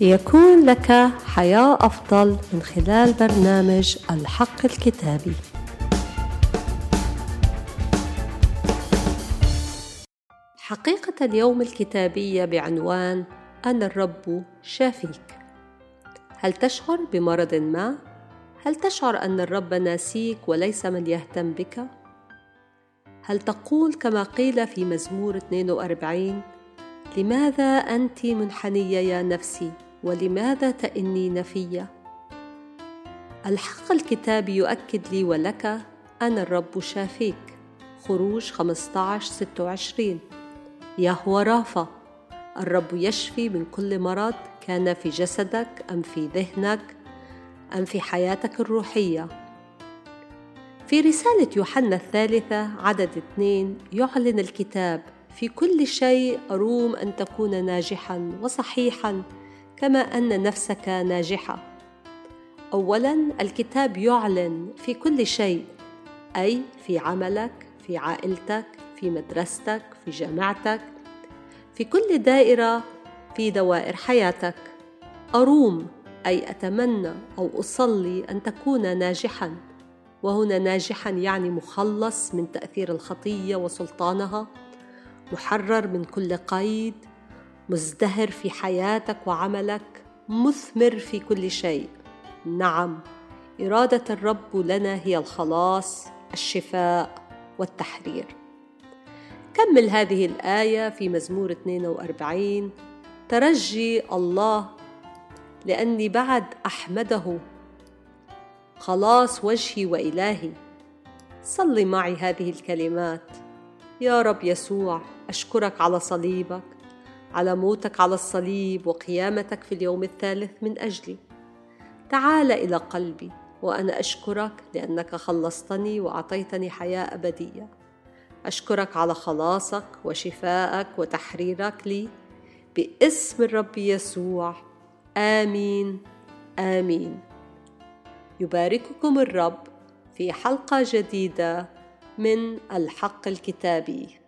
ليكون لك حياة أفضل من خلال برنامج الحق الكتابي. حقيقة اليوم الكتابية بعنوان أنا الرب شافيك. هل تشعر بمرض ما؟ هل تشعر أن الرب ناسيك وليس من يهتم بك؟ هل تقول كما قيل في مزمور 42 لماذا أنت منحنية يا نفسي ولماذا تئنين في الحق الكتابي يؤكد لي ولك أنا الرب شافيك. خروج 15 26 يهوى رافا. الرب يشفي من كل مرض كان في جسدك أم في ذهنك أم في حياتك الروحية. في رسالة يوحنا الثالثة عدد اثنين يعلن الكتاب في كل شيء أروم أن تكون ناجحا وصحيحا كما أن نفسك ناجحة. اولا الكتاب يعلن في كل شيء أي في عملك في عائلتك في مدرستك في جامعتك في كل دائرة في دوائر حياتك. أروم أي أتمنى أو أصلي أن تكون ناجحا. وهنا ناجحا يعني مخلص من تأثير الخطية وسلطانها محرر من كل قيد مزدهر في حياتك وعملك مثمر في كل شيء. نعم إرادة الرب لنا هي الخلاص الشفاء والتحرير. كمل هذه الآية في مزمور 42 ترجي الله لأني بعد أحمده. خلاص وجهي وإلهي. صلي معي هذه الكلمات. يا رب يسوع أشكرك على صليبك. على موتك على الصليب وقيامتك في اليوم الثالث من أجلي. تعال إلى قلبي وأنا أشكرك لأنك خلصتني وأعطيتني حياة أبدية. أشكرك على خلاصك وشفائك وتحريرك لي. باسم الرب يسوع آمين آمين. يبارككم الرب في حلقة جديدة من الحق الكتابي.